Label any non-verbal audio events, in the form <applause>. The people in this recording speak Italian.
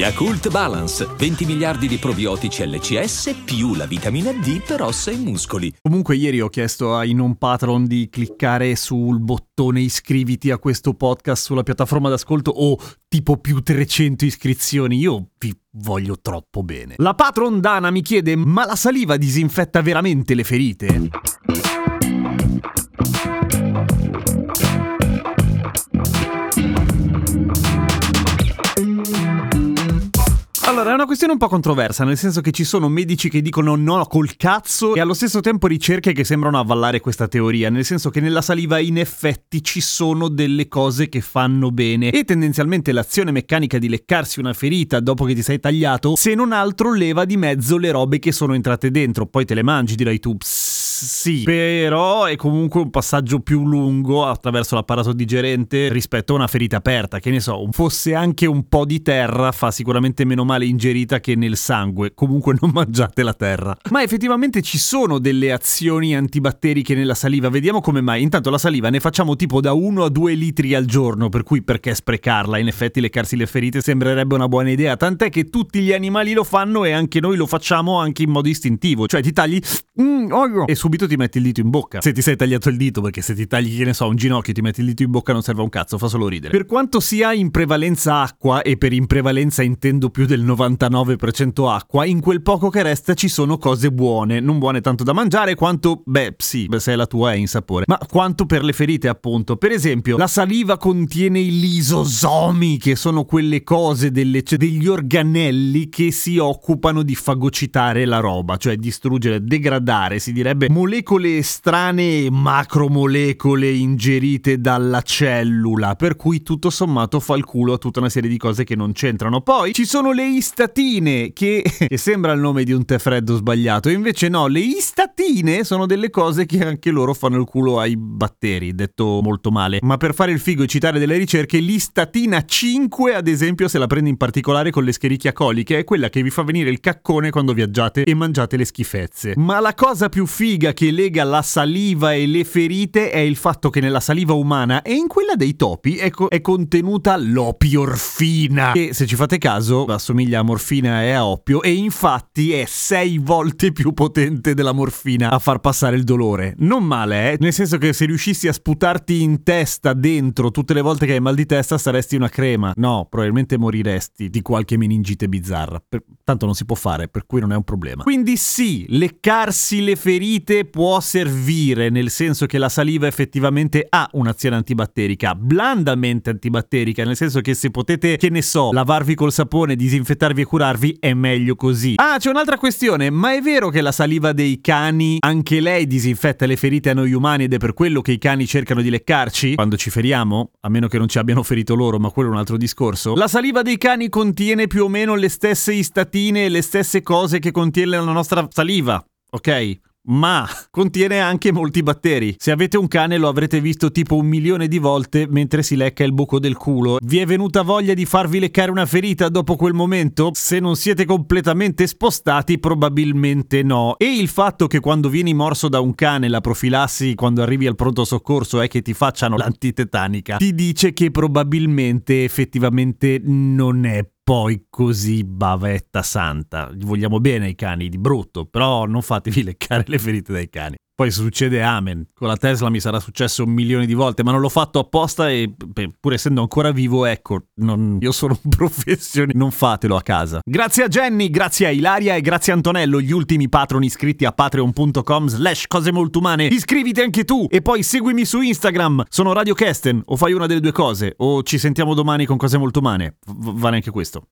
Yakult Balance, 20 miliardi di probiotici LCS più la vitamina D per ossa e muscoli. Comunque ieri ho chiesto ai non patron di cliccare sul bottone iscriviti a questo podcast sulla piattaforma d'ascolto o tipo più 300 iscrizioni. Io vi voglio troppo bene. La patron Dana mi chiede ma la saliva disinfetta veramente le ferite? Allora, è una questione un po' controversa, nel senso che ci sono medici che dicono no col cazzo e allo stesso tempo ricerche che sembrano avvallare questa teoria, nel senso che nella saliva in effetti ci sono delle cose che fanno bene e tendenzialmente l'azione meccanica di leccarsi una ferita dopo che ti sei tagliato, se non altro leva di mezzo le robe che sono entrate dentro, poi te le mangi, dirai tu. Psst sì, però è comunque un passaggio più lungo attraverso l'apparato digerente rispetto a una ferita aperta, che ne so, fosse anche un po' di terra fa sicuramente meno male ingerita che nel sangue, comunque <laughs> non mangiate la terra. Ma effettivamente ci sono delle azioni antibatteriche nella saliva, vediamo come mai. Intanto la saliva ne facciamo tipo da 1 a 2 litri al giorno, per cui perché sprecarla? In effetti leccarsi le ferite sembrerebbe una buona idea, tant'è che tutti gli animali lo fanno e anche noi lo facciamo anche in modo istintivo, cioè ti tagli mm, e subito ti metti il dito in bocca. Se ti sei tagliato il dito, perché se ti tagli, che ne so, un ginocchio ti metti il dito in bocca non serve a un cazzo, fa solo ridere. Per quanto sia in prevalenza acqua, e per in prevalenza intendo più del 99% acqua, in quel poco che resta ci sono cose buone. Non buone tanto da mangiare quanto, beh, sì, se è la tua è insapore, ma quanto per le ferite, appunto. Per esempio, la saliva contiene i lisosomi, che sono quelle cose delle, cioè degli organelli che si occupano di fagocitare la roba, cioè distruggere, degradare, si direbbe molecole estranee macromolecole ingerite dalla cellula, per cui tutto sommato fa il culo a tutta una serie di cose che non c'entrano. Poi ci sono le istatine, che, <laughs> che sembra il nome di un tè freddo sbagliato, invece no, le istatine sono delle cose che anche loro fanno il culo ai batteri, detto molto male. Ma per fare il figo e citare delle ricerche, l'istatina 5, ad esempio, se la prende in particolare con le scherichia coliche, è quella che vi fa venire il caccone quando viaggiate e mangiate le schifezze. Ma la cosa più figa che lega la saliva e le ferite è il fatto che nella saliva umana e in quella dei topi è, co- è contenuta l'opiorfina, che se ci fate caso assomiglia a morfina e a oppio e infatti è sei volte più potente della morfina a far passare il dolore. Non male, eh? Nel senso che se riuscissi a sputarti in testa dentro tutte le volte che hai mal di testa saresti una crema. No, probabilmente moriresti di qualche meningite bizzarra. Per- tanto non si può fare, per cui non è un problema. Quindi sì, leccarsi le ferite può servire, nel senso che la saliva effettivamente ha un'azione antibatterica, blandamente antibatterica, nel senso che se potete, che ne so, lavarvi col sapone, disinfettarvi e curarvi, è meglio così. Ah, c'è un'altra questione, ma è vero che la saliva dei cani, anche lei disinfetta le ferite a noi umani ed è per quello che i cani cercano di leccarci? Quando ci feriamo? A meno che non ci abbiano ferito loro, ma quello è un altro discorso. La saliva dei cani contiene più o meno le stesse istatine e le stesse cose che contiene la nostra saliva. Ok? Ma contiene anche molti batteri. Se avete un cane lo avrete visto tipo un milione di volte mentre si lecca il buco del culo. Vi è venuta voglia di farvi leccare una ferita dopo quel momento? Se non siete completamente spostati, probabilmente no. E il fatto che quando vieni morso da un cane la profilassi quando arrivi al pronto soccorso è che ti facciano l'antitetanica, ti dice che probabilmente effettivamente non è poi così bavetta santa. Gli vogliamo bene ai cani di brutto, però non fatevi leccare le ferite dai cani. Poi succede amen. Con la Tesla mi sarà successo un milione di volte, ma non l'ho fatto apposta e beh, pur essendo ancora vivo, ecco, non, io sono un <laughs> professionista, non fatelo a casa. Grazie a Jenny, grazie a Ilaria e grazie a Antonello, gli ultimi patron iscritti a patreon.com slash cose molto umane. Iscriviti anche tu e poi seguimi su Instagram, sono Radio Kesten, o fai una delle due cose, o ci sentiamo domani con cose molto umane. V- vale anche questo.